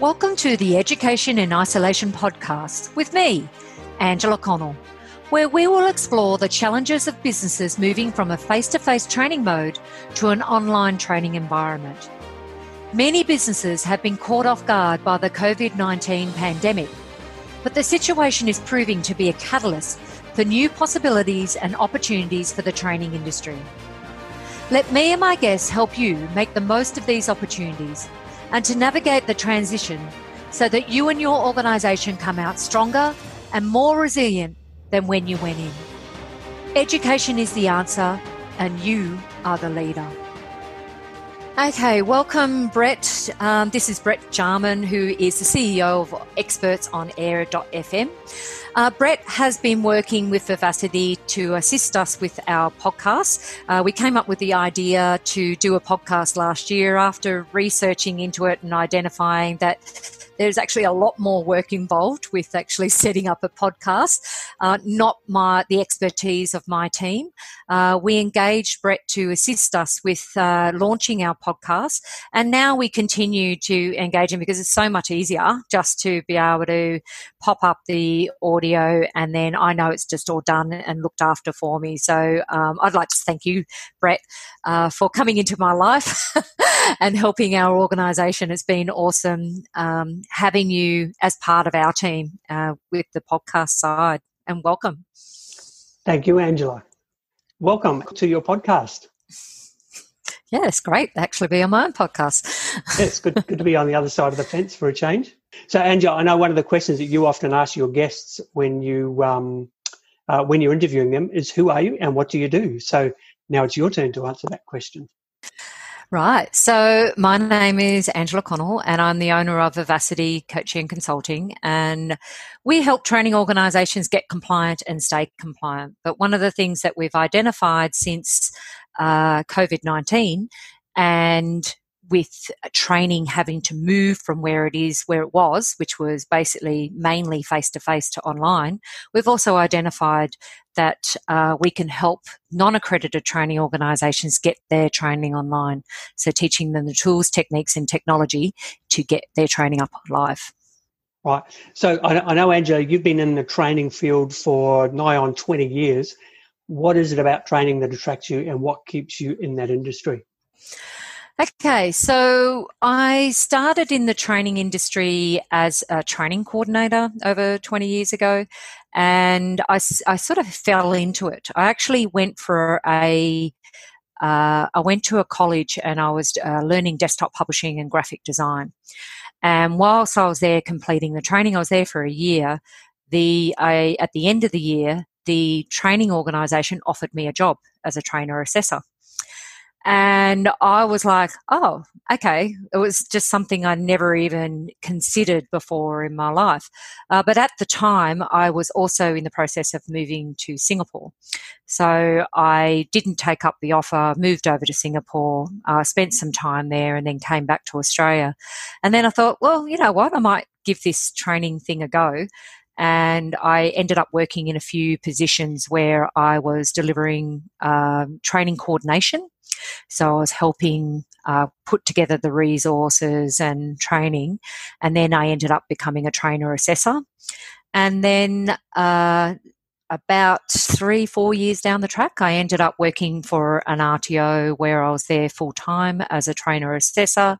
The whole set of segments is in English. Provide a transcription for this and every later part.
Welcome to the Education in Isolation podcast with me, Angela Connell, where we will explore the challenges of businesses moving from a face to face training mode to an online training environment. Many businesses have been caught off guard by the COVID 19 pandemic, but the situation is proving to be a catalyst for new possibilities and opportunities for the training industry. Let me and my guests help you make the most of these opportunities and to navigate the transition so that you and your organisation come out stronger and more resilient than when you went in. Education is the answer, and you are the leader. Okay, welcome, Brett. Um, this is Brett Jarman, who is the CEO of Experts on Air.fm. Uh, Brett has been working with Vivacity to assist us with our podcast. Uh, we came up with the idea to do a podcast last year after researching into it and identifying that there's actually a lot more work involved with actually setting up a podcast, uh, not my the expertise of my team. Uh, we engaged Brett to assist us with uh, launching our podcast, and now we continue to engage him because it's so much easier just to be able to pop up the audio, and then I know it's just all done and looked after for me. So um, I'd like to thank you, Brett, uh, for coming into my life and helping our organisation. It's been awesome. Um, having you as part of our team uh, with the podcast side. And welcome. Thank you, Angela. Welcome to your podcast. Yeah, it's great to actually be on my own podcast. yeah, it's good, good to be on the other side of the fence for a change. So, Angela, I know one of the questions that you often ask your guests when you um, uh, when you're interviewing them is, "Who are you and what do you do?" So now it's your turn to answer that question. Right. So my name is Angela Connell and I'm the owner of Vivacity Coaching and Consulting. And we help training organizations get compliant and stay compliant. But one of the things that we've identified since uh, COVID 19 and with training having to move from where it is, where it was, which was basically mainly face to face to online, we've also identified that uh, we can help non accredited training organisations get their training online. So, teaching them the tools, techniques, and technology to get their training up live. Right. So, I, I know, Angela, you've been in the training field for nigh on 20 years. What is it about training that attracts you and what keeps you in that industry? Okay, so I started in the training industry as a training coordinator over 20 years ago, and I, I sort of fell into it. I actually went for a uh, I went to a college and I was uh, learning desktop publishing and graphic design. And whilst I was there completing the training, I was there for a year. The I, at the end of the year, the training organisation offered me a job as a trainer assessor. And I was like, oh, okay. It was just something I never even considered before in my life. Uh, but at the time, I was also in the process of moving to Singapore. So I didn't take up the offer, moved over to Singapore, uh, spent some time there, and then came back to Australia. And then I thought, well, you know what? I might give this training thing a go and I ended up working in a few positions where I was delivering um, training coordination so I was helping uh, put together the resources and training, and then I ended up becoming a trainer assessor. And then uh, about three, four years down the track, I ended up working for an RTO where I was there full time as a trainer assessor.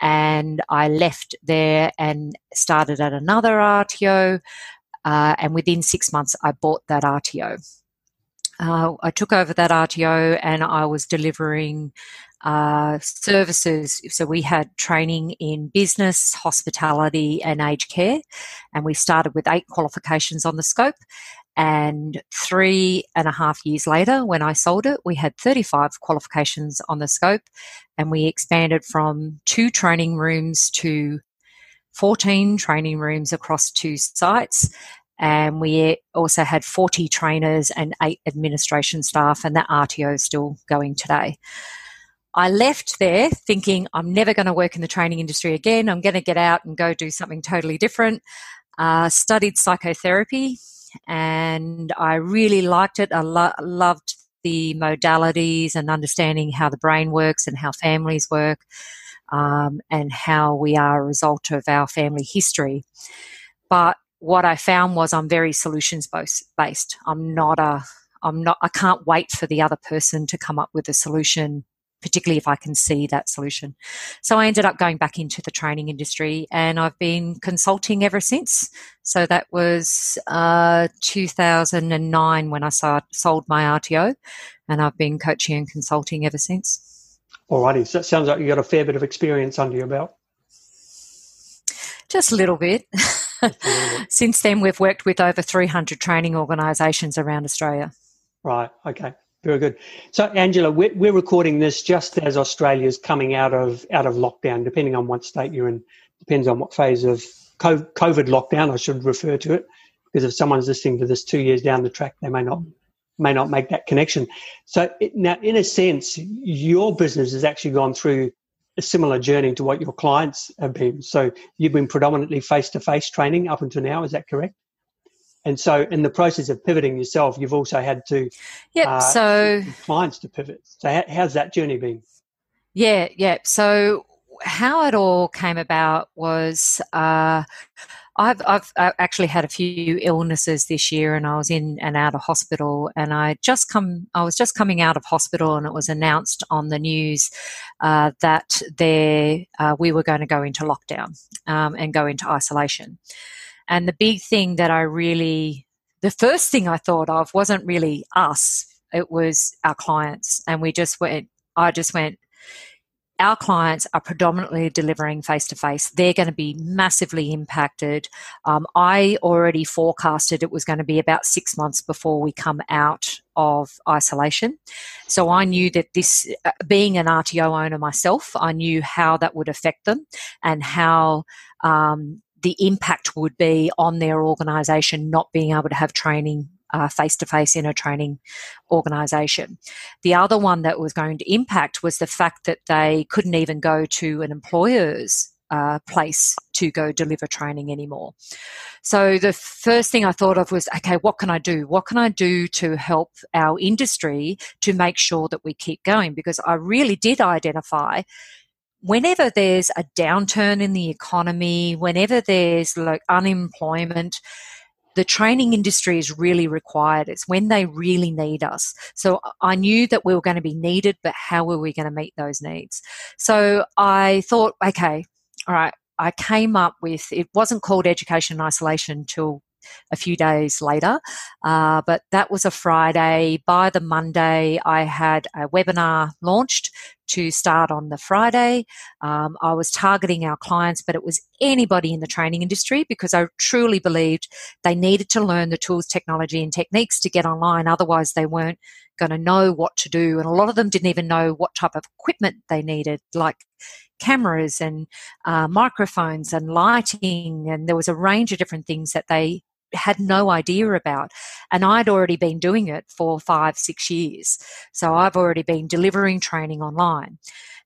And I left there and started at another RTO. Uh, and within six months, I bought that RTO uh, I took over that RTO and I was delivering uh, services. So we had training in business, hospitality, and aged care. And we started with eight qualifications on the scope. And three and a half years later, when I sold it, we had 35 qualifications on the scope. And we expanded from two training rooms to 14 training rooms across two sites and we also had 40 trainers and eight administration staff, and that RTO is still going today. I left there thinking I'm never going to work in the training industry again. I'm going to get out and go do something totally different. Uh, studied psychotherapy and I really liked it. I lo- loved the modalities and understanding how the brain works and how families work. um, and how we are a result of our family history. But what I found was I'm very solutions based. I'm not a I'm not I can't wait for the other person to come up with a solution particularly if I can see that solution. So I ended up going back into the training industry and I've been consulting ever since. So that was uh, 2009 when I sold my RTO and I've been coaching and consulting ever since. Alrighty, so it sounds like you've got a fair bit of experience under your belt. Just a little bit. Since then, we've worked with over 300 training organisations around Australia. Right, okay. Very good. So, Angela, we're, we're recording this just as Australia's coming out of out of lockdown, depending on what state you're in. Depends on what phase of COVID lockdown I should refer to it, because if someone's listening to this two years down the track, they may not may not make that connection. So, it, now, in a sense, your business has actually gone through a similar journey to what your clients have been. So, you've been predominantly face to face training up until now. Is that correct? And so, in the process of pivoting yourself, you've also had to yep. Uh, so clients to pivot. So, how, how's that journey been? Yeah, yeah. So, how it all came about was uh, I've, I've actually had a few illnesses this year, and I was in and out of hospital. And I just come, I was just coming out of hospital, and it was announced on the news uh, that there uh, we were going to go into lockdown um, and go into isolation. And the big thing that I really, the first thing I thought of wasn't really us, it was our clients. And we just went, I just went, our clients are predominantly delivering face to face. They're going to be massively impacted. Um, I already forecasted it was going to be about six months before we come out of isolation. So I knew that this, uh, being an RTO owner myself, I knew how that would affect them and how um, the impact would be on their organisation not being able to have training face to face in a training organisation. The other one that was going to impact was the fact that they couldn't even go to an employer's uh, place to go deliver training anymore. So the first thing I thought of was, okay, what can I do? What can I do to help our industry to make sure that we keep going? Because I really did identify whenever there's a downturn in the economy, whenever there's like unemployment, the training industry is really required. It's when they really need us. So I knew that we were going to be needed, but how were we going to meet those needs? So I thought, okay, all right, I came up with it wasn't called education and isolation until a few days later. Uh, but that was a Friday. By the Monday, I had a webinar launched to start on the Friday. Um, I was targeting our clients, but it was anybody in the training industry because I truly believed they needed to learn the tools, technology, and techniques to get online. Otherwise, they weren't going to know what to do. And a lot of them didn't even know what type of equipment they needed, like cameras and uh, microphones and lighting. And there was a range of different things that they had no idea about. And I'd already been doing it for five, six years. So I've already been delivering training online.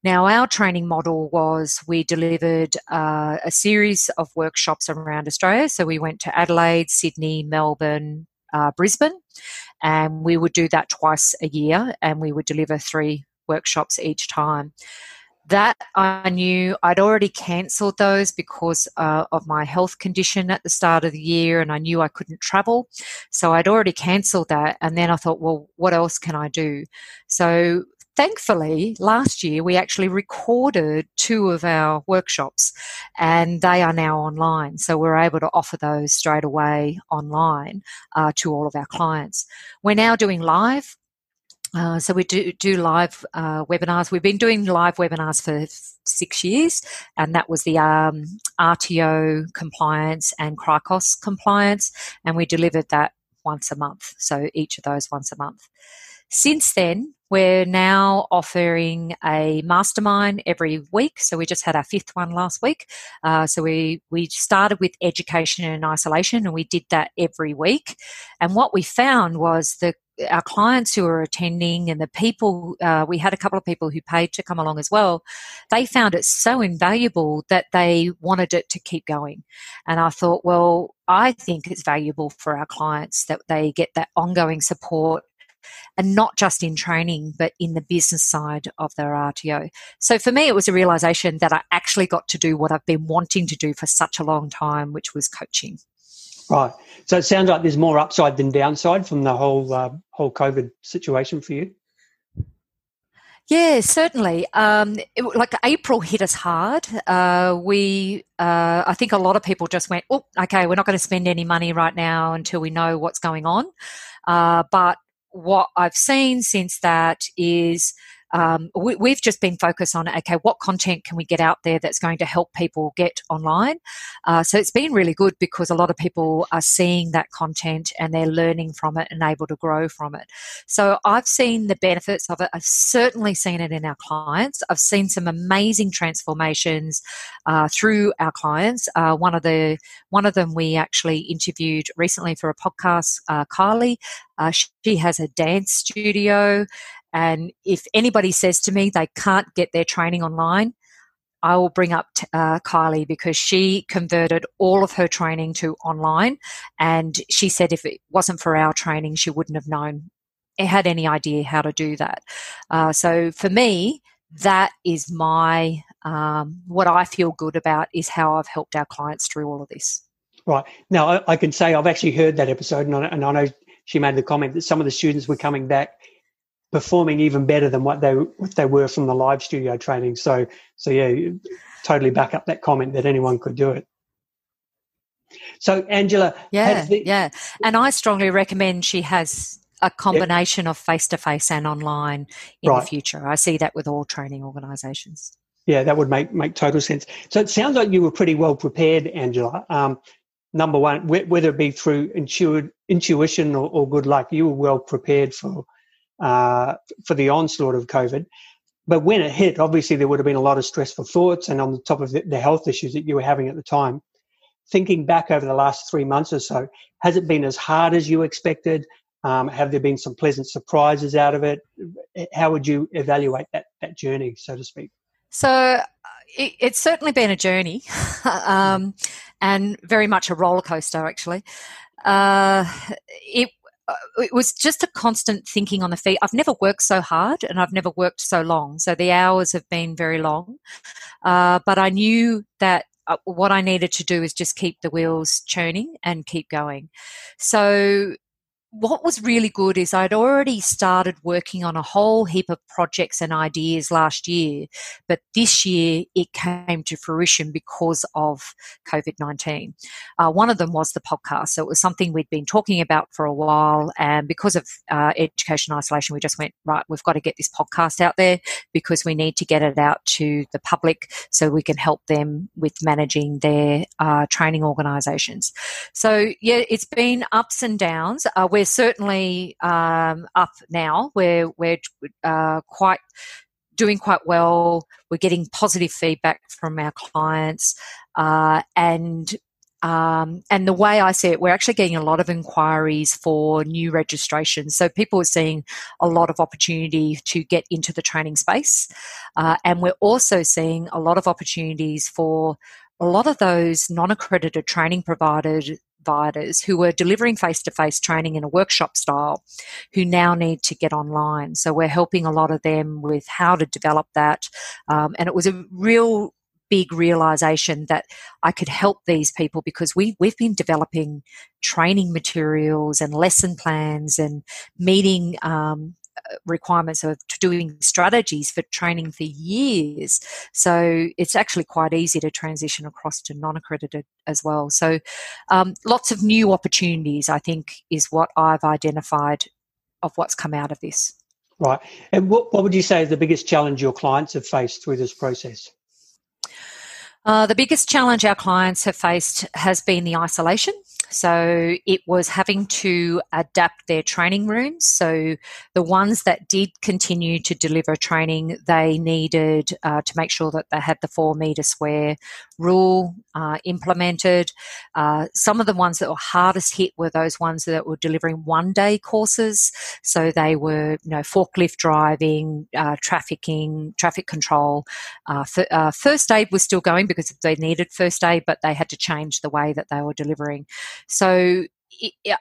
Now, our training model was we delivered uh, a series of workshops around Australia. So we went to Adelaide, Sydney, Melbourne, uh, Brisbane, and we would do that twice a year and we would deliver three workshops each time that I knew I'd already cancelled those because uh, of my health condition at the start of the year, and I knew I couldn't travel. So I'd already cancelled that. And then I thought, well, what else can I do? So thankfully, last year we actually recorded two of our workshops and they are now online. So we're able to offer those straight away online uh, to all of our clients. We're now doing live uh, so we do do live uh, webinars. We've been doing live webinars for six years, and that was the um, RTO compliance and CRICOS compliance, and we delivered that once a month. So each of those once a month. Since then, we're now offering a mastermind every week. So we just had our fifth one last week. Uh, so we we started with education and isolation, and we did that every week. And what we found was the our clients who were attending and the people, uh, we had a couple of people who paid to come along as well, they found it so invaluable that they wanted it to keep going. And I thought, well, I think it's valuable for our clients that they get that ongoing support and not just in training, but in the business side of their RTO. So for me, it was a realization that I actually got to do what I've been wanting to do for such a long time, which was coaching. Right. So it sounds like there's more upside than downside from the whole uh, whole COVID situation for you. Yeah, certainly. Um, it, like April hit us hard. Uh, we, uh, I think a lot of people just went, "Oh, okay, we're not going to spend any money right now until we know what's going on." Uh, but what I've seen since that is um, we, have just been focused on okay, what content can we get out there that's going to help people get online? Uh, so it's been really good because a lot of people are seeing that content and they're learning from it and able to grow from it. So I've seen the benefits of it. I've certainly seen it in our clients. I've seen some amazing transformations uh, through our clients. Uh, one of the one of them we actually interviewed recently for a podcast, uh, Kylie. Uh, she has a dance studio and if anybody says to me they can't get their training online, I will bring up uh, Kylie because she converted all of her training to online. And she said if it wasn't for our training, she wouldn't have known, eh, had any idea how to do that. Uh, so for me, that is my, um, what I feel good about is how I've helped our clients through all of this. Right. Now, I, I can say I've actually heard that episode, and I, and I know she made the comment that some of the students were coming back performing even better than what they what they were from the live studio training. So so yeah, totally back up that comment that anyone could do it. So Angela, yeah, the- yeah, and I strongly recommend she has a combination yep. of face to face and online in right. the future. I see that with all training organisations. Yeah, that would make make total sense. So it sounds like you were pretty well prepared, Angela. Um, number one, whether it be through intuition or, or good luck, you were well prepared for uh, for the onslaught of COVID. But when it hit, obviously there would have been a lot of stressful thoughts, and on the top of the, health issues that you were having at the time. Thinking back over the last three months or so, has it been as hard as you expected? Um, have there been some pleasant surprises out of it? How would you evaluate that that journey, so to speak? So uh, it, it's certainly been a journey, um, and very much a roller coaster. Actually, uh, it it was just a constant thinking on the feet. I've never worked so hard and I've never worked so long. So the hours have been very long. Uh, but I knew that uh, what I needed to do is just keep the wheels churning and keep going. So what was really good is I'd already started working on a whole heap of projects and ideas last year, but this year it came to fruition because of COVID 19. Uh, one of them was the podcast. So it was something we'd been talking about for a while. And because of uh, education isolation, we just went, right, we've got to get this podcast out there because we need to get it out to the public so we can help them with managing their uh, training organisations. So, yeah, it's been ups and downs. Uh, we're certainly um, up now. We're we're uh, quite doing quite well. We're getting positive feedback from our clients, uh, and um, and the way I see it, we're actually getting a lot of inquiries for new registrations. So people are seeing a lot of opportunity to get into the training space, uh, and we're also seeing a lot of opportunities for a lot of those non-accredited training providers providers who were delivering face to face training in a workshop style who now need to get online. So we're helping a lot of them with how to develop that. Um, and it was a real big realization that I could help these people because we, we've been developing training materials and lesson plans and meeting um, requirements of doing strategies for training for years. So it's actually quite easy to transition across to non accredited as well. So um, lots of new opportunities, I think, is what I've identified of what's come out of this. Right. And what, what would you say is the biggest challenge your clients have faced through this process? Uh, the biggest challenge our clients have faced has been the isolation. So it was having to adapt their training rooms. So the ones that did continue to deliver training, they needed uh, to make sure that they had the four metre square rule uh, implemented. Uh, some of the ones that were hardest hit were those ones that were delivering one day courses. So they were, you know, forklift driving, uh, trafficking, traffic control. Uh, uh, first aid was still going because they needed first aid, but they had to change the way that they were delivering. So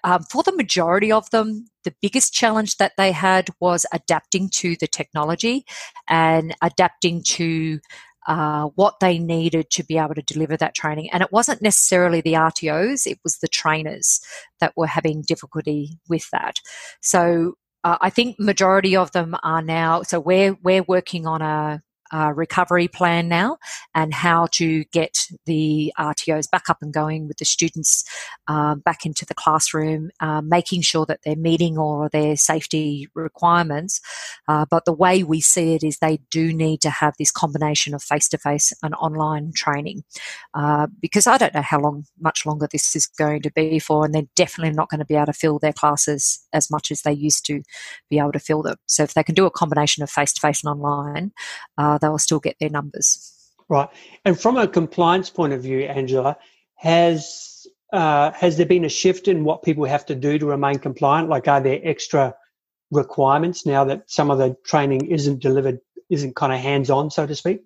um, for the majority of them, the biggest challenge that they had was adapting to the technology and adapting to uh, what they needed to be able to deliver that training. And it wasn't necessarily the RTOs, it was the trainers that were having difficulty with that. So uh, I think majority of them are now. So we're we're working on a uh, recovery plan now and how to get the RTOs back up and going with the students um, back into the classroom, uh, making sure that they're meeting all of their safety requirements. Uh, but the way we see it is they do need to have this combination of face to face and online training uh, because I don't know how long, much longer this is going to be for, and they're definitely not going to be able to fill their classes as much as they used to be able to fill them. So if they can do a combination of face to face and online, uh, they'll still get their numbers. Right. And from a compliance point of view, Angela, has uh, has there been a shift in what people have to do to remain compliant? Like, are there extra requirements now that some of the training isn't delivered, isn't kind of hands on, so to speak?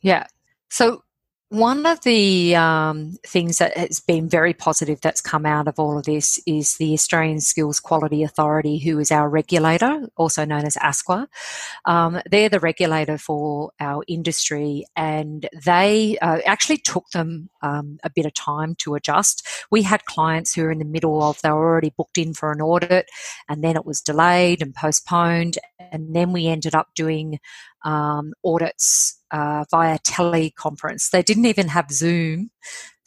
Yeah. So one of the um, things that has been very positive that's come out of all of this is the Australian Skills Quality Authority, who is our regulator, also known as ASQA. Um, they're the regulator for our industry, and they uh, actually took them um, a bit of time to adjust. We had clients who were in the middle of, they were already booked in for an audit, and then it was delayed and postponed, and then we ended up doing um, audits uh, via teleconference. They didn't even have Zoom.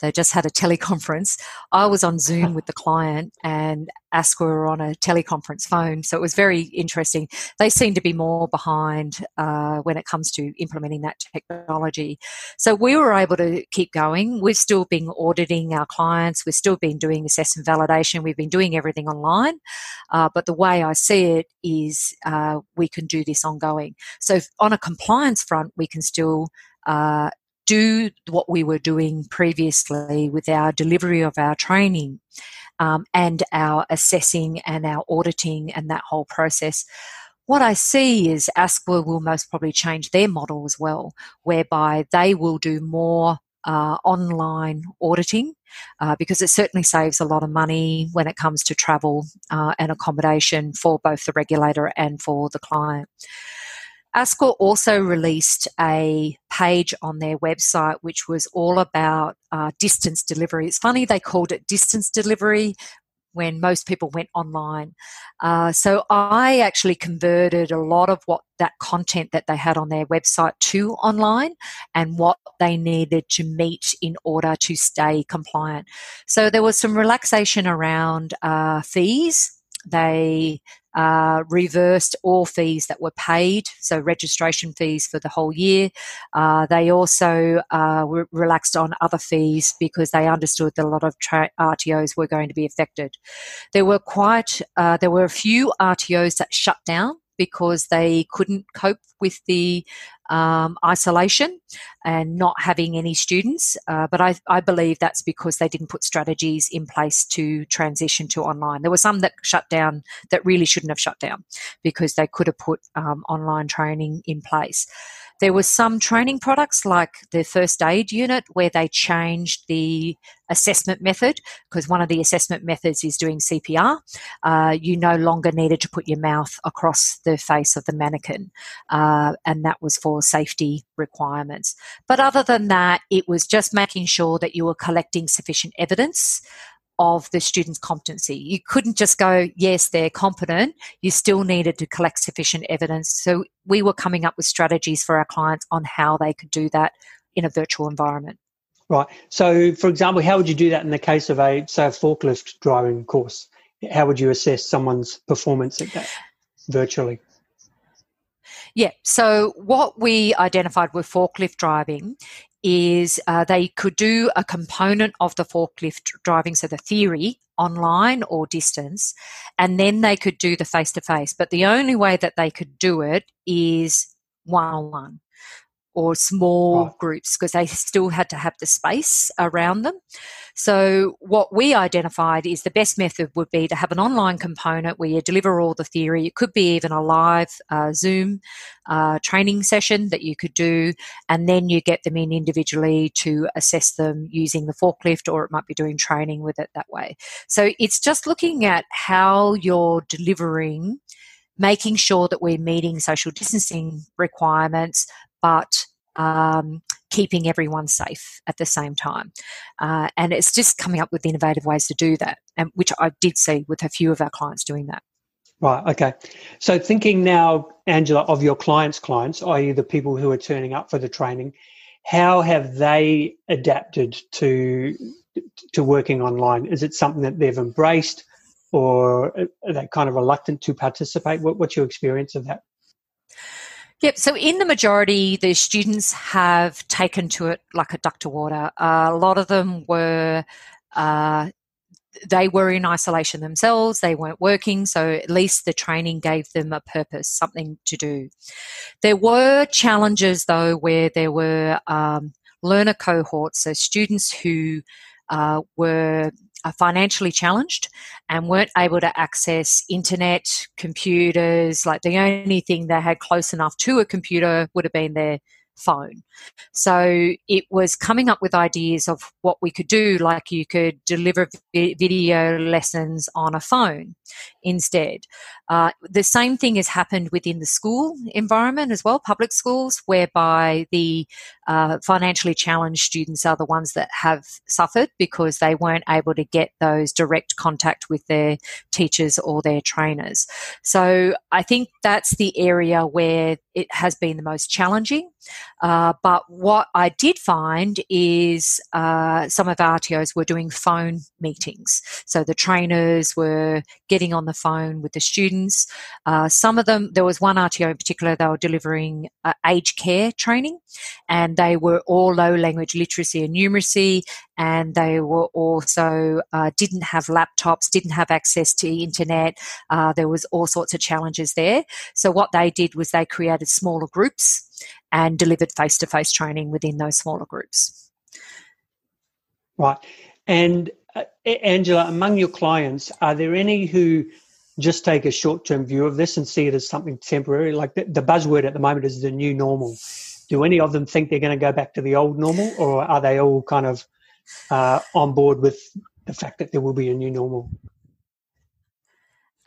They just had a teleconference. I was on Zoom with the client and ASQA were on a teleconference phone. So it was very interesting. They seem to be more behind uh, when it comes to implementing that technology. So we were able to keep going. We've still been auditing our clients. We've still been doing assessment validation. We've been doing everything online. Uh, but the way I see it is uh, we can do this ongoing. So on a compliance front, we can still uh, do what we were doing previously with our delivery of our training um, and our assessing and our auditing and that whole process. What I see is ASQA will most probably change their model as well, whereby they will do more uh, online auditing uh, because it certainly saves a lot of money when it comes to travel uh, and accommodation for both the regulator and for the client. ASQA also released a page on their website which was all about uh, distance delivery. It's funny they called it distance delivery when most people went online. Uh, so I actually converted a lot of what that content that they had on their website to online and what they needed to meet in order to stay compliant. So there was some relaxation around uh, fees. They uh, reversed all fees that were paid, so registration fees for the whole year. Uh, they also uh, were relaxed on other fees because they understood that a lot of tra- RTOs were going to be affected. There were quite, uh, there were a few RTOs that shut down because they couldn't cope with the um, isolation and not having any students. Uh, but I, I, believe that's because they didn't put strategies in place to transition to online. There were some that shut down that really shouldn't have shut down because they could have put um, online training in place. There were some training products like the first aid unit where they changed the assessment method because one of the assessment methods is doing CPR. Uh, you no longer needed to put your mouth across the face of the mannequin, uh, and that was for safety requirements. But other than that, it was just making sure that you were collecting sufficient evidence of the student's competency. You couldn't just go, yes, they're competent. You still needed to collect sufficient evidence. So we were coming up with strategies for our clients on how they could do that in a virtual environment. Right. So, for example, how would you do that in the case of a, say, a forklift driving course? How would you assess someone's performance at that virtually? Yeah. So, what we identified with forklift driving is uh, they could do a component of the forklift driving, so the theory online or distance, and then they could do the face to face. But the only way that they could do it is one on one. or small right. groups because they still had to have the space around them. So, what we identified is the best method would be to have an online component where you deliver all the theory. It could be even a live uh, Zoom uh, training session that you could do, and then you get them in individually to assess them using the forklift, or it might be doing training with it that way. So, it's just looking at how you're delivering making sure that we're meeting social distancing requirements, but um, keeping everyone safe at the same time. Uh, and it's just coming up with innovative ways to do that, and which I did see with a few of our clients doing that. Right. Okay. So thinking now, Angela, of your clients' clients, i.e., the people who are turning up for the training, how have they adapted to to working online? Is it something that they've embraced, or are they kind of reluctant to participate? What, what's your experience of that? Yep. So, in the majority, the students have taken to it like a duck to water. Uh, a lot of them were. Uh, they were in isolation themselves, they weren't working, so at least the training gave them a purpose, something to do. There were challenges though where there were um, learner cohorts, so students who uh, were are financially challenged and weren't able to access internet, computers. Like the only thing they had close enough to a computer would have been their phone. So it was coming up with ideas of what we could do, like you could deliver video lessons on a phone instead. Uh, the same thing has happened within the school environment as well, public schools, whereby the uh, financially challenged students are the ones that have suffered because they weren't able to get those direct contact with their teachers or their trainers. So I think that's the area where it has been the most challenging. Uh, but what I did find is uh, some of our RTOs were doing phone meetings. So the trainers were getting on the phone with the students. Uh, some of them, there was one RTO in particular, they were delivering uh, aged care training, and they were all low language literacy and numeracy, and they were also uh, didn't have laptops, didn't have access to internet. Uh, there was all sorts of challenges there. So what they did was they created smaller groups and delivered face to face training within those smaller groups. Right. And uh, Angela, among your clients, are there any who just take a short term view of this and see it as something temporary? Like the, the, buzzword at the moment is the new normal. Do any of them think they're going to go back to the old normal, or are they all kind of uh, on board with the fact that there will be a new normal?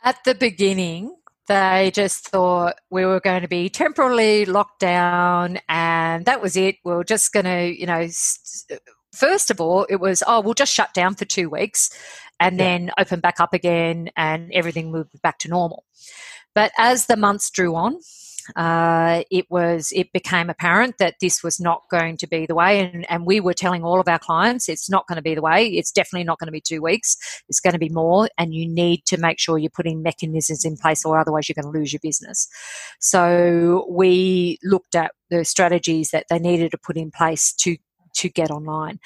At the beginning, they just thought we were going to be temporarily locked down and that was it. We are just going to, you know, st- first of all, it was, oh, we'll just shut down for two weeks and yeah. then open back up again and everything moved back to normal. But as the months drew on, uh, it was it became apparent that this was not going to be the way and, and we were telling all of our clients it's not going to be the way. It's definitely not going to be two weeks. It's going to be more and you need to make sure you're putting mechanisms in place or otherwise you're going to lose your business. So we looked at the strategies that they needed to put in place to to get online.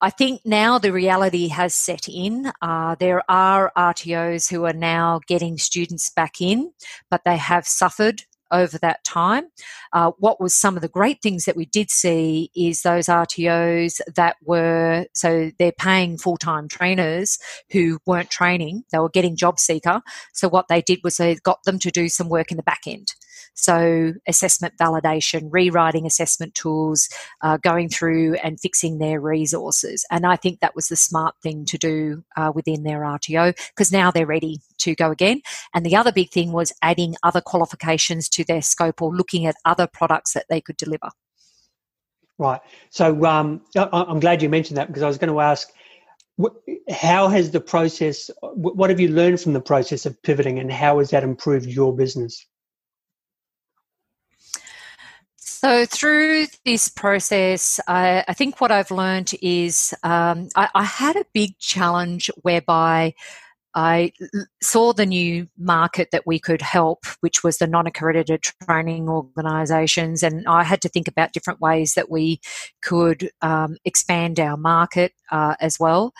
I think now the reality has set in. Uh, there are RTOs who are now getting students back in, but they have suffered over that time. Uh, what was some of the great things that we did see is those RTOs that were so they're paying full time trainers who weren't training, they were getting job seeker. So what they did was they got them to do some work in the back end. So, assessment validation, rewriting assessment tools, uh, going through and fixing their resources. And I think that was the smart thing to do uh, within their RTO because now they're ready to go again. And the other big thing was adding other qualifications to their scope or looking at other products that they could deliver. Right. So um, I'm glad you mentioned that because I was going to ask how has the process what have you learned from the process of pivoting and how has that improved your business So, through this process, I, I think what I've learned is um, I, I, had a big challenge whereby I saw the new market that we could help, which was the non accredited training organisations, and I had to think about different ways that we could um, expand our market uh, as well.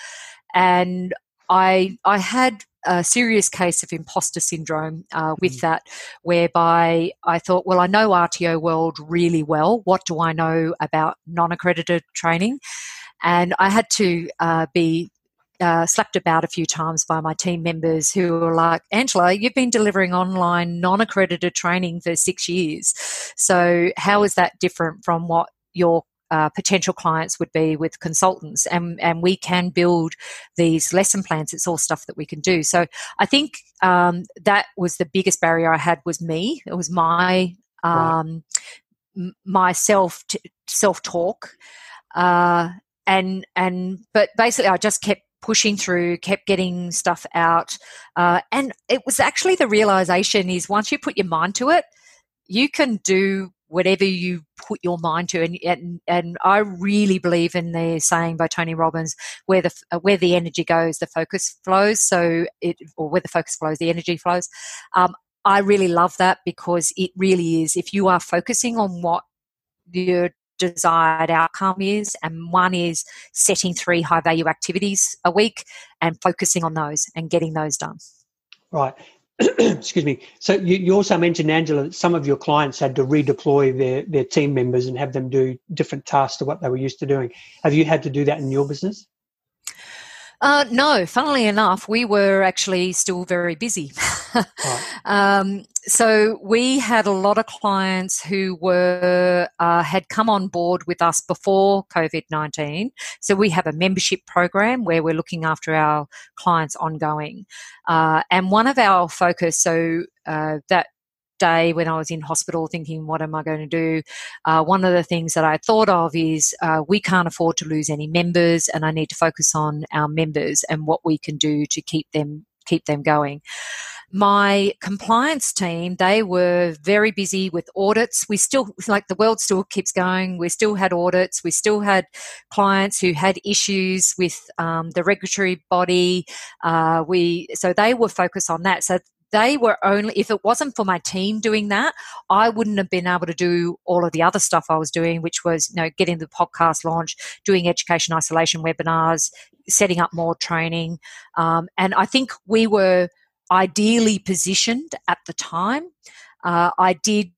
And I, I had a serious case of imposter syndrome uh, with mm. that, whereby I thought, well, I know RTO world really well. What do I know about non accredited training? And I had to uh, be uh, slapped about a few times by my team members who were like, Angela, you've been delivering online non accredited training for six years. So, how is that different from what your uh, potential clients would be with consultants? And and we can build these lesson plans. It's all stuff that we can do. So i think um, that was the biggest barrier i had was me. It was my um, right. my self self talk uh, and and but basically i just kept pushing through, kept getting stuff out. Uh, and it was actually the realization is once you put your mind to it, you can do whatever you put your mind to. And, and, and I really believe in the saying by Tony Robbins, where the, uh, where the energy goes, the focus flows. So it, or where the focus flows, the energy flows. Um, I really love that because it really is. If you are focusing on what you're desired outcome is. And one is setting three high value activities a week and focusing on those and getting those done. Right. Excuse me. So you, you also mentioned, Angela, that some of your clients had to redeploy their, their team members and have them do different tasks to what they were used to doing. Have you had to do that in your business? Uh, no, funnily enough, we were actually still very busy. um, so we had a lot of clients who were uh, had come on board with us before COVID nineteen. So we have a membership program where we're looking after our clients ongoing, uh, and one of our focus. So uh, that day when I was in hospital thinking, what am I going to do? Uh, one of the things that I thought of is uh, we can't afford to lose any members, and I need to focus on our members and what we can do to keep them keep them going. My compliance team, they were very busy with audits. We still, like the world still keeps going. We still had audits. We still had clients who had issues with um, the regulatory body. Uh, we, so they were focused on that. So they were only if it wasn't for my team doing that i wouldn't have been able to do all of the other stuff i was doing which was you know getting the podcast launch doing education isolation webinars setting up more training. Um, and i think we were ideally positioned at the time. Uh, i did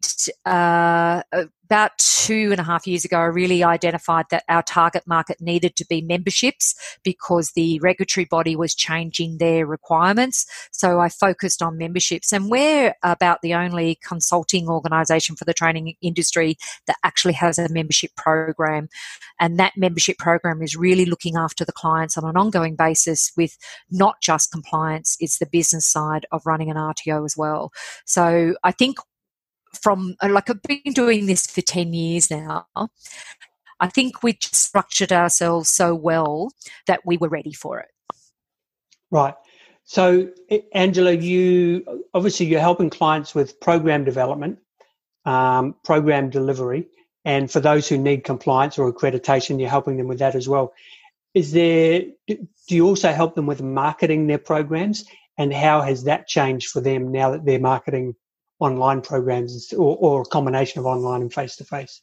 uh, about two and a half years ago, I really identified that our target market needed to be memberships because the regulatory body was changing their requirements. So I focused on memberships, and we're about the only consulting organisation for the training industry that actually has a membership program. And that membership program is really looking after the clients on an ongoing basis with not just compliance, it's the business side of running an RTO as well. So I think from uh, like I've been doing this for 10 years now. I think we structured ourselves so well that we were ready for it. Right. So, Angela, you obviously you're helping clients with program development, um, program delivery, and for those who need compliance or accreditation, you're helping them with that as well. Is there? Do you also help them with marketing their programs, and how has that changed for them now that they're marketing online programs or, or a combination of online and face to face?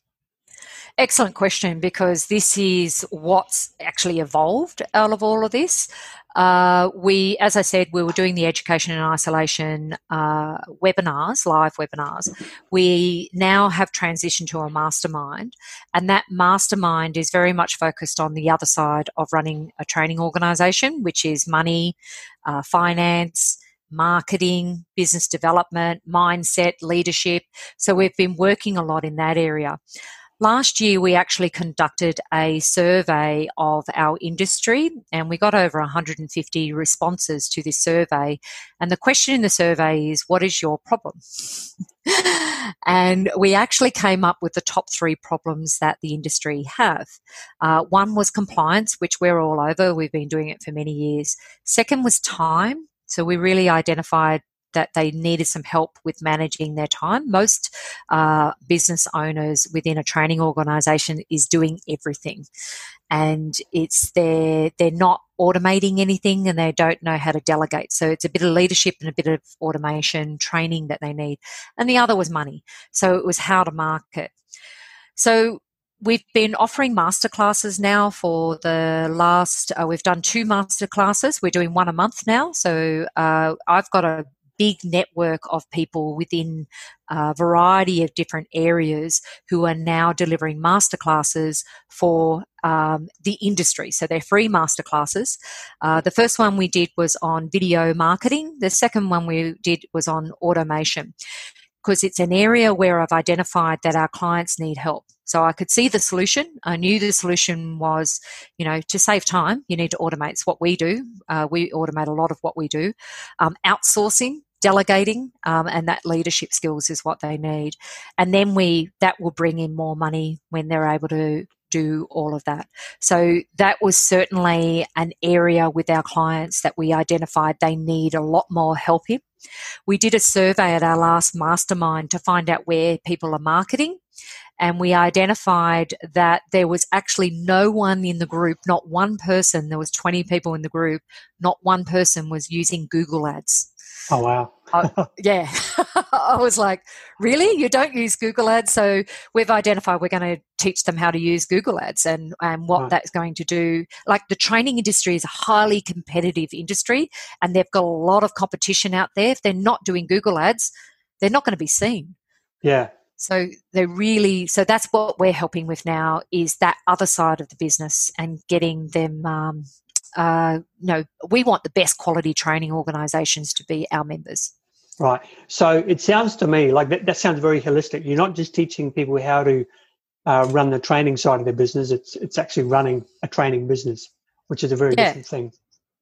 Excellent question because this is what's actually evolved out of all of this. Uh, we, as I said, we were doing the education and isolation uh, webinars, live webinars. We now have transitioned to a mastermind, and that mastermind is very much focused on the other side of running a training organisation, which is money, uh, finance, marketing, business development, mindset, leadership. So we've been working a lot in that area. Last year, we actually conducted a survey of our industry and we got over 150 responses to this survey. And the question in the survey is, What is your problem? and we actually came up with the top three problems that the industry have. Uh, one was compliance, which we're all over. We've been doing it for many years. Second was time. So we really identified that they needed some help with managing their time. Most uh, business owners within a training organization is doing everything, and it's they're they're not automating anything and they don't know how to delegate. So it's a bit of leadership and a bit of automation training that they need. And the other was money. So it was how to market. So we've been offering masterclasses now for the last, uh, we've done two masterclasses. We're doing one a month now. So uh, I've got a big network of people within a variety of different areas who are now delivering masterclasses for um, the industry. So they're free masterclasses. Uh, the first one we did was on video marketing. The second one we did was on automation because it's an area where I've identified that our clients need help. So I could see the solution. I knew the solution was, you know, to save time, you need to automate. It's what we do. Uh, we automate a lot of what we do. Um, outsourcing, delegating, um, and that leadership skills is what they need. And then we that will bring in more money when they're able to do all of that. So that was certainly an area with our clients that we identified they need a lot more help in. We did a survey at our last mastermind to find out where people are marketing. And we identified that there was actually no one in the group, not one person, there was 20 people in the group, not one person was using Google Ads. Oh, wow. uh, yeah. I was like, really? You don't use Google Ads? So we've identified we're going to teach them how to use Google Ads and, and what right. that's going to do. Like the training industry is a highly competitive industry and they've got a lot of competition out there. If they're not doing Google Ads, they're not going to be seen. Yeah. So they really, so that's what we're helping with now is that other side of the business and getting them um, uh, no, we want the best quality training organisations to be our members. Right. So it sounds to me like that, that sounds very holistic. You're not just teaching people how to uh, run the training side of their business. It's it's actually running a training business, which is a very yeah. different thing.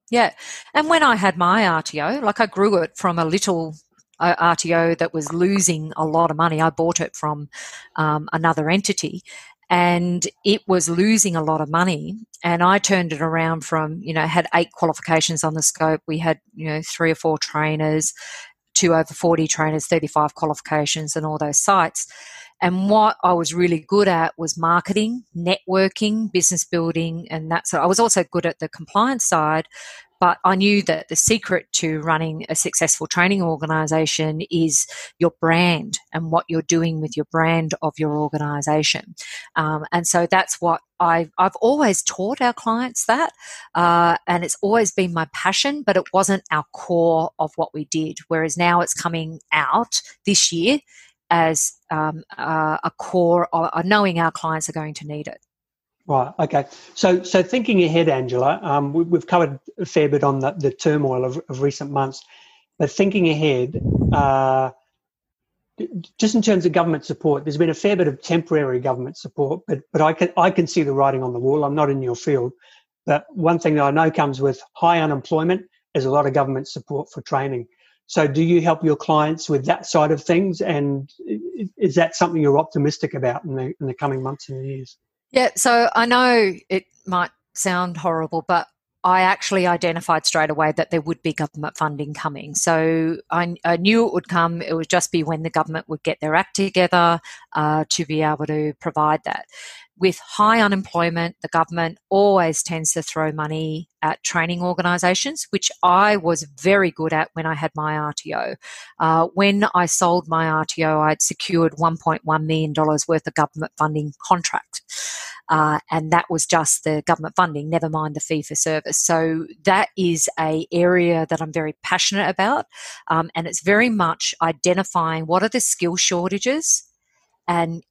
Yeah. And when I had my RTO, like I grew it from a little RTO that was losing a lot of money. I bought it from um, another entity and it was losing a lot of money and i turned it around from you know had eight qualifications on the scope we had you know three or four trainers two over 40 trainers 35 qualifications and all those sites and what I was really good at was marketing, networking, business building, and that. So I was also good at the compliance side, but I knew that the secret to running a successful training organization is your brand and what you're doing with your brand of your organization. Um, and so that's what I've, I've always taught our clients that. Uh, and it's always been my passion, but it wasn't our core of what we did. Whereas now it's coming out this year as um, uh, a core of knowing our clients are going to need it. Right. Okay. So, so thinking ahead, Angela, um, we, have covered a fair bit on the, the turmoil of, of recent months, but thinking ahead, uh, just in terms of government support, there's been a fair bit of temporary government support, but but I can I can see the writing on the wall. I'm not in your field, but one thing that I know comes with high unemployment is a lot of government support for training. So, do you help your clients with that side of things, and is that something you're optimistic about in the in the coming months and years? Yeah, so I know it might sound horrible, but I actually identified straight away that there would be government funding coming. So I, I knew it would come. It would just be when the government would get their act together uh, to be able to provide that with high unemployment, the government always tends to throw money at training organisations, which I was very good at when I had my RTO. Uh, when I sold my RTO, I'd secured $1.1 million worth of government funding contract. Uh, and that was just the government funding, never mind the fee for service. So that is a area that I'm very passionate about, um, and it's very much identifying what are the skill shortages and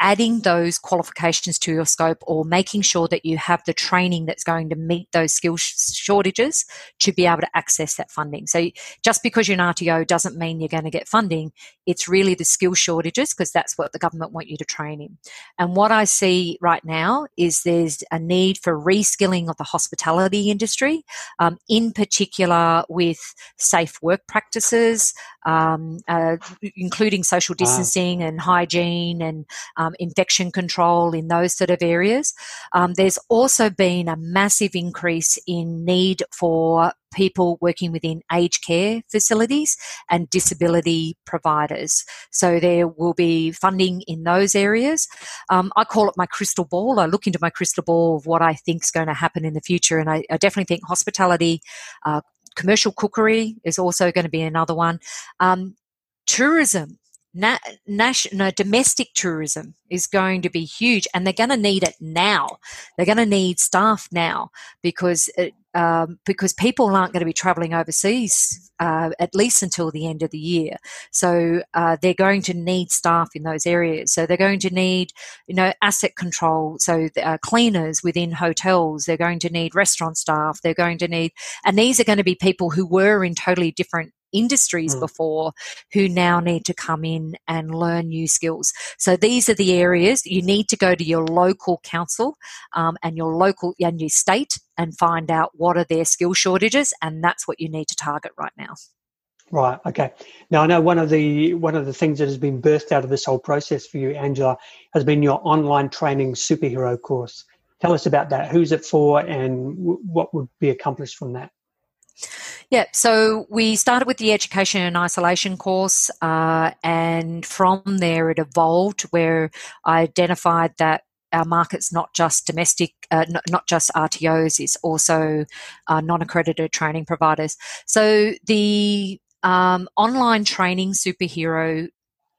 adding those qualifications to your scope or making sure that you have the training that's going to meet those skill sh- shortages to be able to access that funding. So just because you're an RTO doesn't mean you're going to get funding. It's really the skill shortages because that's what the government want you to train in. And what I see right now is there's a need for reskilling of the hospitality industry, um, in particular with safe work practices, um, uh, including social distancing wow. and hygiene and um, infection control in those sort of areas. Um, there's also been a massive increase in need for people working within aged care facilities and disability providers. So there will be funding in those areas. Um, I call it my crystal ball. I look into my crystal ball of what I think is going to happen in the future, and I, I definitely think hospitality, uh, commercial cookery is also going to be another one. Um, tourism na- national, domestic tourism is going to be huge, and they're going to need it now. They're going to need staff now because it, um, because people aren't going to be travelling overseas uh, at least until the end of the year. So uh, they're going to need staff in those areas. So they're going to need, you know, asset control. So uh, cleaners within hotels. They're going to need restaurant staff. They're going to need, and these are going to be people who were in totally different industries mm. before who now need to come in and learn new skills. So these are the areas you need to go to your local council um, and your local and your state and find out what are their skill shortages, and that's what you need to target right now. Right. Okay. Now I know one of the one of the things that has been birthed out of this whole process for you, Angela, has been your online training superhero course. Tell us about that. Who's it for, and w- what would be accomplished from that? Yeah, so we started with the education and isolation course, uh, and from there it evolved where I identified that our market's not just domestic, uh, not, not, just RTOs, it's also uh, non accredited training providers. So the um, online training superhero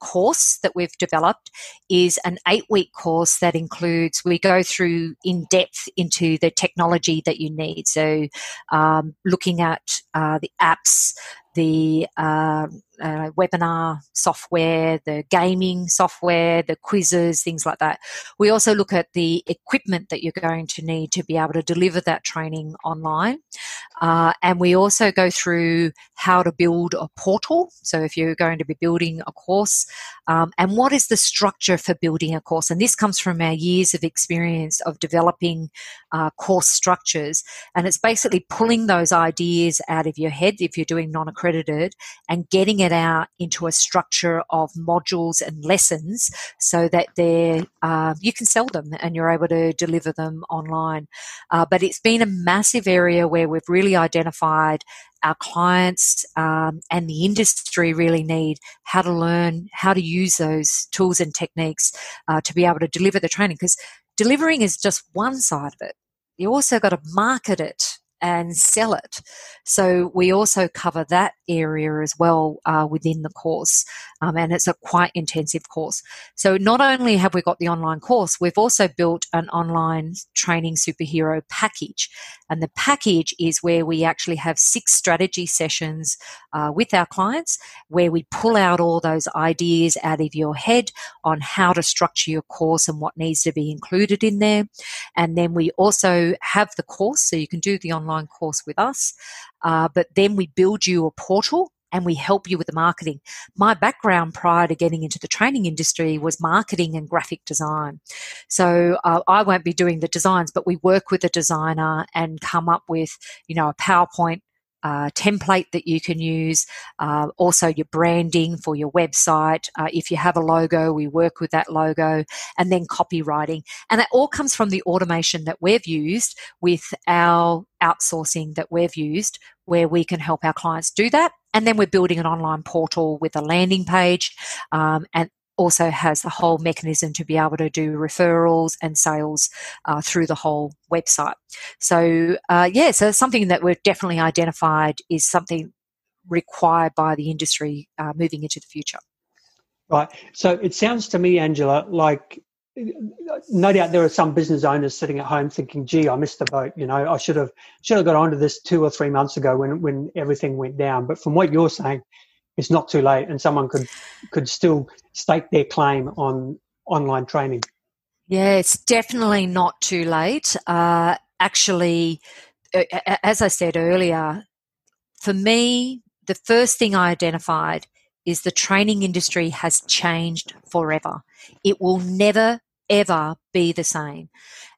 course that we've developed is an eight week course that includes, we go through in depth into the technology that you need. So, um, looking at uh, the apps, the uh, uh, webinar software, the gaming software, the quizzes, things like that. We also look at the equipment that you're going to need to be able to deliver that training online. Uh, and we also go through how to build a portal. So, if you're going to be building a course, um, and what is the structure for building a course? And this comes from our years of experience of developing uh, course structures. And it's basically pulling those ideas out of your head if you're doing non accredited and getting it out into a structure of modules and lessons so that they're, uh, you can sell them and you're able to deliver them online. Uh, but it's been a massive area where we've really identified our clients um, and the industry really need how to learn how to use those tools and techniques uh, to be able to deliver the training because delivering is just one side of it you also got to market it and sell it. So we also cover that area as well uh, within the course, um, and it's a quite intensive course. So not only have we got the online course, we've also built an online training superhero package, and the package is where we actually have six strategy sessions uh, with our clients, where we pull out all those ideas out of your head on how to structure your course and what needs to be included in there, and then we also have the course, so you can do the online online course with us. Uh, but then we build you a portal and we help you with the marketing. My background prior to getting into the training industry was marketing and graphic design. So uh, I won't be doing the designs, but we work with a designer and come up with, you know, a PowerPoint uh, template that you can use, uh, also your branding for your website. Uh, if you have a logo, we work with that logo, and then copywriting. And that all comes from the automation that we've used with our outsourcing that we've used, where we can help our clients do that. And then we're building an online portal with a landing page um, and also has the whole mechanism to be able to do referrals and sales uh, through the whole website. So, uh, yeah, so something that we've definitely identified is something required by the industry uh, moving into the future. Right. So it sounds to me, Angela, like no doubt there are some business owners sitting at home thinking, "Gee, I missed the boat. You know, I should have should have got onto this two or three months ago when when everything went down." But from what you're saying, it's not too late, and someone could could still stake their claim on online training. Yeah, it's definitely not too late. Uh, actually, as I said earlier, for me, the first thing I identified is the training industry has changed forever. It will never ever be the same.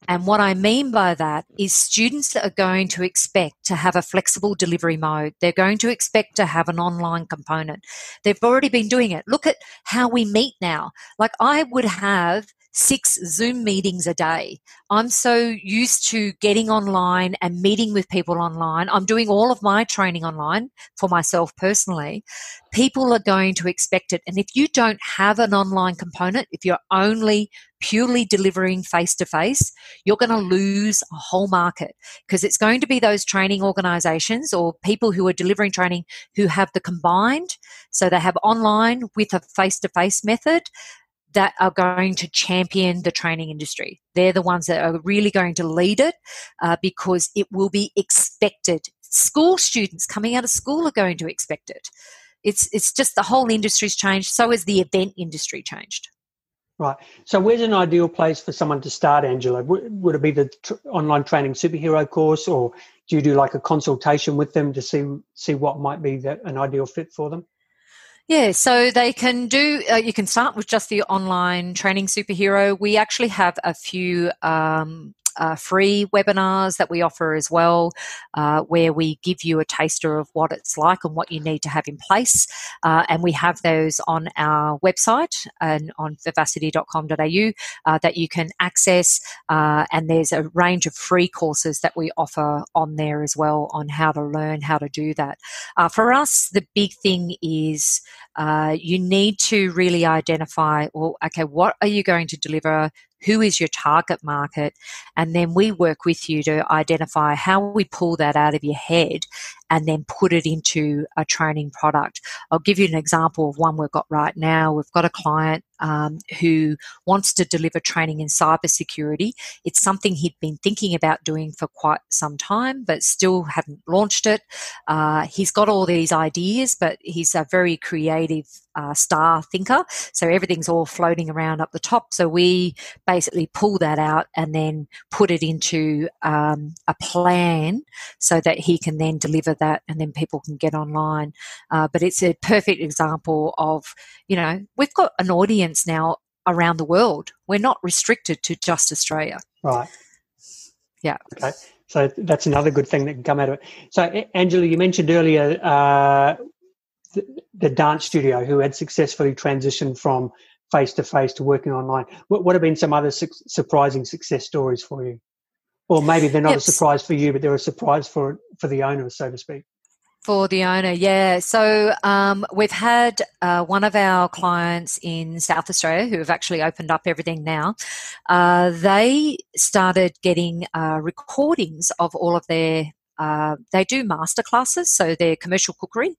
And what I mean by that is students are going to expect to have a flexible delivery mode. They're going to expect to have an online component. They've already been doing it. Look at how we meet now. Like I would have six Zoom meetings a day. I'm so used to getting online and meeting with people online. I'm doing all of my training online for myself personally. People are going to expect it. And if you don't have an online component, if you're only purely delivering face to face, you're going to lose a whole market because it's going to be those training organizations or people who are delivering training who have the combined. So they have online with a face to face method that are going to champion the training industry. They're the ones that are really going to lead it uh, because it will be expected. School students coming out of school are going to expect it. It's it's just the whole industry's changed. So has the event industry changed. Right. So, where's an ideal place for someone to start, Angela? Would, it be the tr- online training superhero course, or do you do like a consultation with them to see see what might be that, an ideal fit for them? Yeah, so they can do, uh, you can start with just the online training superhero. We actually have a few um, uh, free webinars that we offer as well, uh, where we give you a taster of what it's like and what you need to have in place. Uh, and we have those on our website and on vivacity.com.au uh, that you can access. Uh, and there's a range of free courses that we offer on there as well on how to learn how to do that. Uh, for us, the big thing is you need to really identify, well, okay, what are you going to deliver who is your target market, and then we work with you to identify how we pull that out of your head and then put it into a training product. I'll give you an example of one we've got right now. We've got a client um, who wants to deliver training in cybersecurity. It's something he'd been thinking about doing for quite some time, but still hadn't launched it. Uh, he's got all these ideas, but he's a very creative uh, star thinker. So everything's all floating around up the top. So we basically pull that out and then put it into um, a plan so that he can then deliver that and then people can get online. Uh, but it's a perfect example of, you know, we've got an audience now around the world. We're not restricted to just Australia. Right. Yeah. Okay. So that's another good thing that can come out of it. So, Angela, you mentioned earlier uh, the, the, dance studio who had successfully transitioned from face to face to working online. What, what have been some other su- surprising success stories for you? Or maybe they're not yep. a surprise for you, but they're a surprise for for the owner, so to speak. For the owner, yeah. So um, we've had uh, one of our clients in South Australia who have actually opened up everything now. Uh, they started getting uh, recordings of all of their uh, they do master classes, so they're commercial cookery.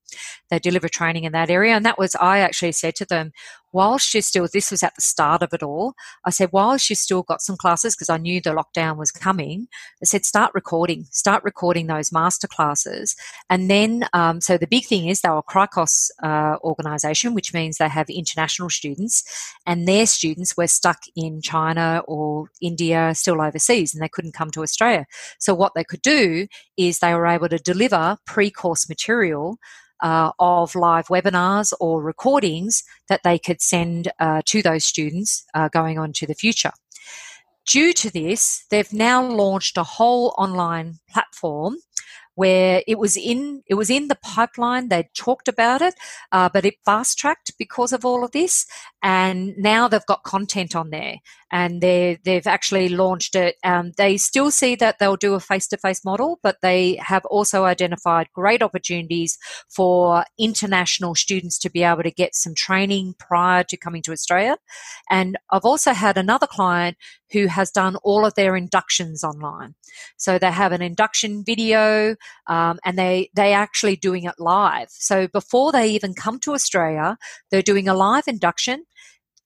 They deliver training in that area. And that was, I actually said to them, whilst you still, this was at the start of it all, I said, whilst you still got some classes, because I knew the lockdown was coming, I said, start recording, start recording those master classes. And then, um, so the big thing is they were a CRICOS uh, organisation, which means they have international students, and their students were stuck in China or India, still overseas, and they couldn't come to Australia. So what they could do is they were able to deliver pre-course material uh, of live webinars or recordings that they could send uh, to those students uh, going on to the future. Due to this, they've now launched a whole online platform where it was in it was in the pipeline. They talked about it, uh, but it fast tracked because of all of this, and now they've got content on there, and they they've actually launched it. Um, they still see that they'll do a face to face model, but they have also identified great opportunities for international students to be able to get some training prior to coming to Australia. And I've also had another client who has done all of their inductions online. So they have an induction video um, and they, they actually doing it live. So before they even come to Australia, they're doing a live induction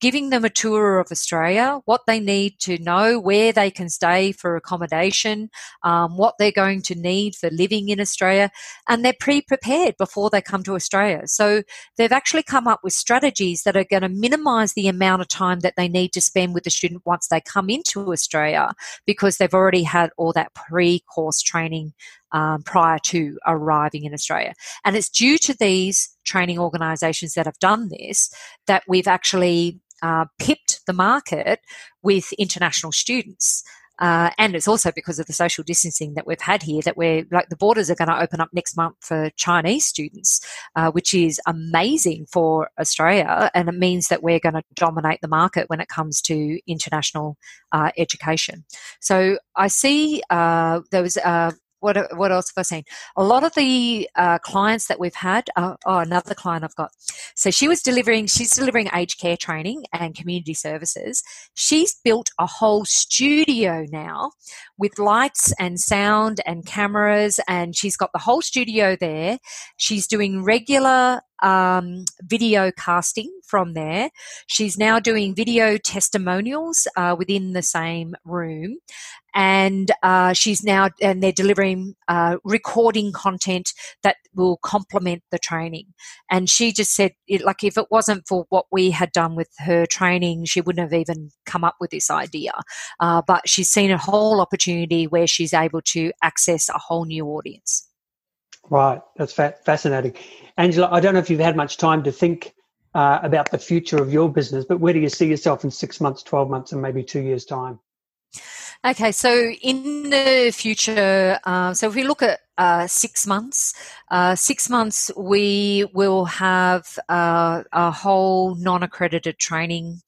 giving them a tour of Australia, what they need to know, where they can stay for accommodation, um, what they're going to need for living in Australia, and they're pre prepared before they come to Australia. So they've actually come up with strategies that are going to minimize the amount of time that they need to spend with the student once they come into Australia because they've already had all that pre course training um, prior to arriving in Australia. And it's due to these training organisations that have done this that we've actually uh, pipped the market with international students. Uh, and it's also because of the social distancing that we've had here that we're like the borders are going to open up next month for Chinese students, uh, which is amazing for Australia. And it means that we're going to dominate the market when it comes to international uh, education. So I see uh, there was uh, what what else have I seen? A lot of the uh, clients that we've had. Uh, oh, another client I've got. So she was delivering. She's delivering aged care training and community services. She's built a whole studio now with lights and sound and cameras, and she's got the whole studio there. She's doing regular um, video casting from there. She's now doing video testimonials uh, within the same room. And uh, she's now, and they're delivering uh, recording content that will complement the training. And she just said, it, like, if it wasn't for what we had done with her training, she wouldn't have even come up with this idea. Uh, but she's seen a whole opportunity where she's able to access a whole new audience. Right, that's fa- fascinating. Angela, I don't know if you've had much time to think uh, about the future of your business, but where do you see yourself in six months, 12 months, and maybe two years' time? Okay, so in the future, uh, so if we look at uh, six months, uh, six months we will have uh, a whole non accredited training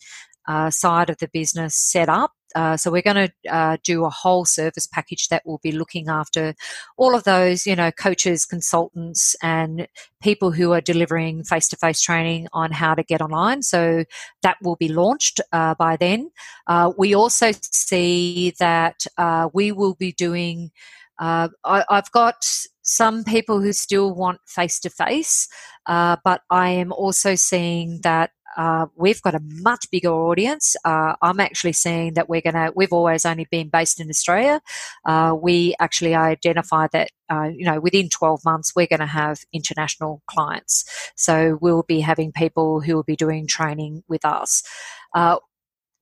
uh, side of the business set up. Uh, so we're going to uh, do a whole service package that will be looking after all of those, you know, coaches, consultants, and people who are delivering face-to-face training on how to get online. So that will be launched uh, by then. Uh, we also see that uh, we will be doing. I, have got some people who still want face to face, but I am also seeing that uh, we've got a much bigger audience. Uh, I'm actually seeing that we're going to, we've always only been based in Australia. Uh, we actually identify that, uh, you know, within 12 months, we're going to have international clients. So we'll be having people who will be doing training with us. Uh,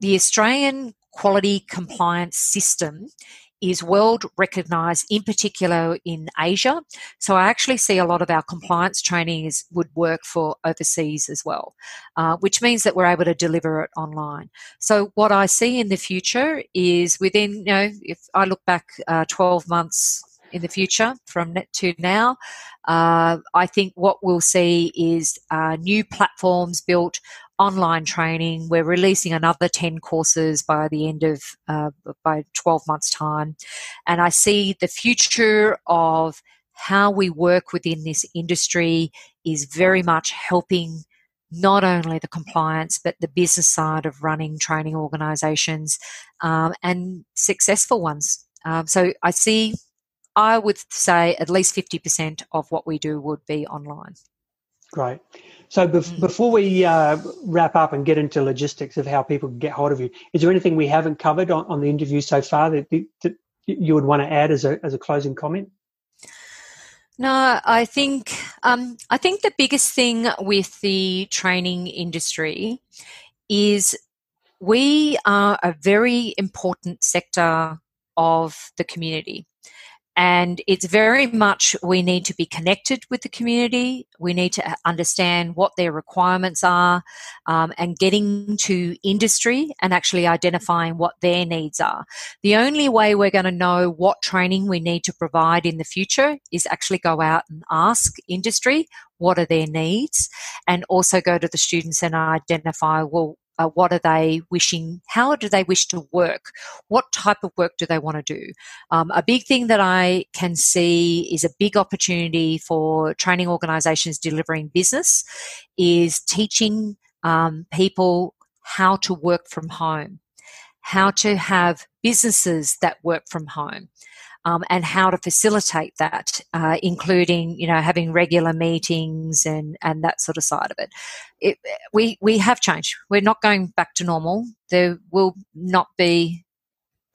the Australian quality compliance system is world recognized, in particular in Asia. So I actually see a lot of our compliance training is, would work for overseas as well, uh, which means that we're able to deliver it online. So what I see in the future is within, you know, if I look back uh, 12 months in the future from to now. Uh, I think what we'll see is uh, new platforms built online training. We're releasing another 10 courses by the end of, uh, by 12 months' time. And I see the future of how we work within this industry is very much helping not only the compliance but the business side of running training organizations um, and successful ones. Um, so I see, I would say at least 50% of what we do would be online. Great. So bef- mm. before we uh, wrap up and get into logistics of how people can get hold of you, is there anything we haven't covered on, on the interview so far that, that you would want to add as a, as a closing comment? No, I think um, I think the biggest thing with the training industry is we are a very important sector of the community. And it's very much we need to be connected with the community. We need to understand what their requirements are um, and getting to industry and actually identifying what their needs are. The only way we're going to know what training we need to provide in the future is actually go out and ask industry what are their needs and also go to the students and identify well uh, what are they wishing how do they wish to work? What type of work do they want to do? Um, a big thing that i can see is a big opportunity for training organizations delivering business is teaching um, people how to work from home how to have businesses that work from home um, and how to facilitate that, uh, including you know having regular meetings and and that sort of side of it. it. We we have changed. We're not going back to normal. There will not be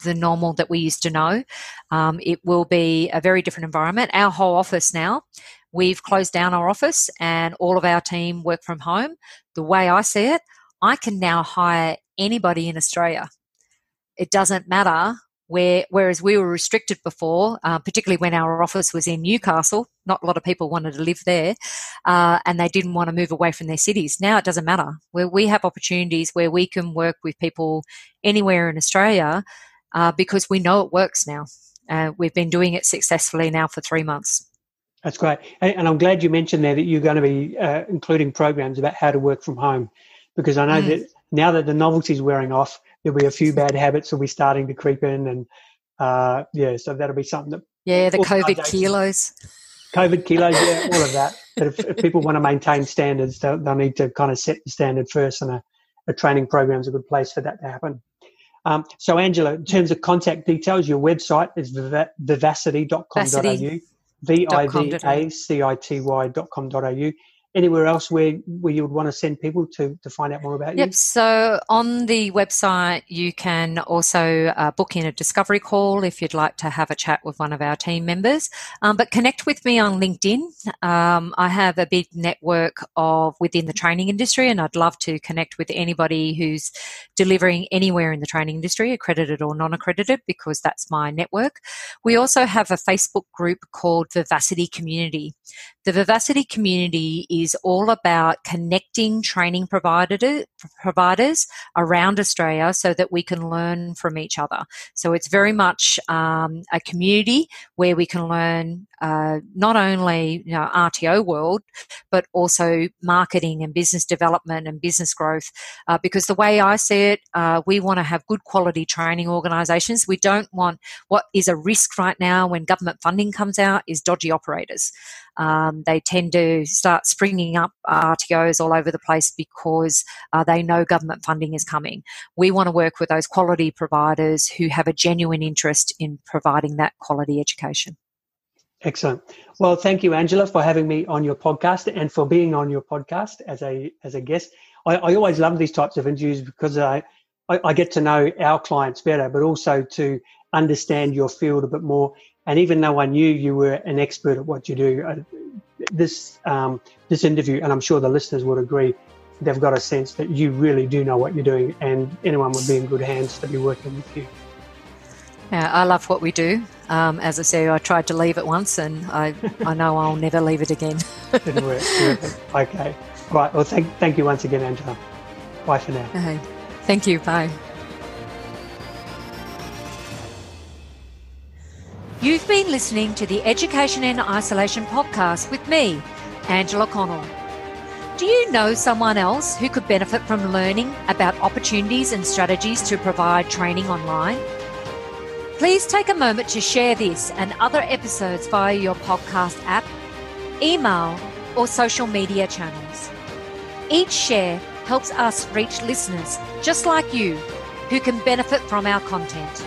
the normal that we used to know. Um, it will be a very different environment. Our whole office now, we've closed down our office and all of our team work from home. The way I see it, I can now hire anybody in Australia. It doesn't matter where whereas we were restricted before, uh, particularly when our office was in Newcastle, not a lot of people wanted to live there, uh, and they didn't want to move away from their cities. Now it doesn't matter. Where we have opportunities where we can work with people anywhere in Australia uh, because we know it works now. Uh, we've been doing it successfully now for three months. That's great, and I'm glad you mentioned there that you're going to be uh, including programs about how to work from home, because I know mm. that now that the novelty is wearing off, there'll be a few bad habits will be starting to creep in and Uh, yeah, so that'll be something that. Yeah, the COVID kilos. COVID kilos, yeah, all of that. But if, if people want to maintain standards, they'll, they'll, need to kind of set the standard first, and a, a training program is a good place for that to happen. Um, so, Angela, in terms of contact details, your website is vivacity.com.au, V I V A C I T Y.com.au anywhere else where, where you would want to send people to, to find out more about you? Yep. So on the website, you can also uh, book in a discovery call if you'd like to have a chat with one of our team members. Um, but connect with me on LinkedIn. Um, I have a big network of within the training industry, and I'd love to connect with anybody who's delivering anywhere in the training industry, accredited or non-accredited, because that's my network. We also have a Facebook group called Vivacity Community. The Vivacity Community is all about connecting training provider, providers around Australia so that we can learn from each other. So it's very much um, a community where we can learn uh, not only you know, RTO world, but also marketing and business development and business growth. Uh, because the way I see it, uh, we want to have good quality training organisations. We don't want what is a risk right now when government funding comes out is dodgy operators. Um, they tend to start springing up RTOs all over the place because uh, they know government funding is coming. We want to work with those quality providers who have a genuine interest in providing that quality education. Excellent. Well, thank you, Angela, for having me on your podcast and for being on your podcast as a as a guest. I, I always love these types of interviews because I, I, I get to know our clients better, but also to understand your field a bit more. And even though I knew you were an expert at what you do, uh, this um, this interview, and I'm sure the listeners would agree, they've got a sense that you really do know what you're doing, and anyone would be in good hands to be working with you. Yeah, I love what we do. Um, as I say, I tried to leave it once, and I, I know I'll never leave it again. Didn't work. okay. Right. Well, thank, thank you once again, Angela. Bye for now. Okay. Thank you. Bye. You've been listening to the Education in Isolation podcast with me, Angela Connell. Do you know someone else who could benefit from learning about opportunities and strategies to provide training online? Please take a moment to share this and other episodes via your podcast app, email, or social media channels. Each share helps us reach listeners just like you who can benefit from our content.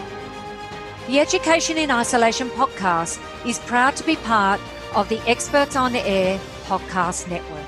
The Education in Isolation podcast is proud to be part of the Experts on the Air podcast network.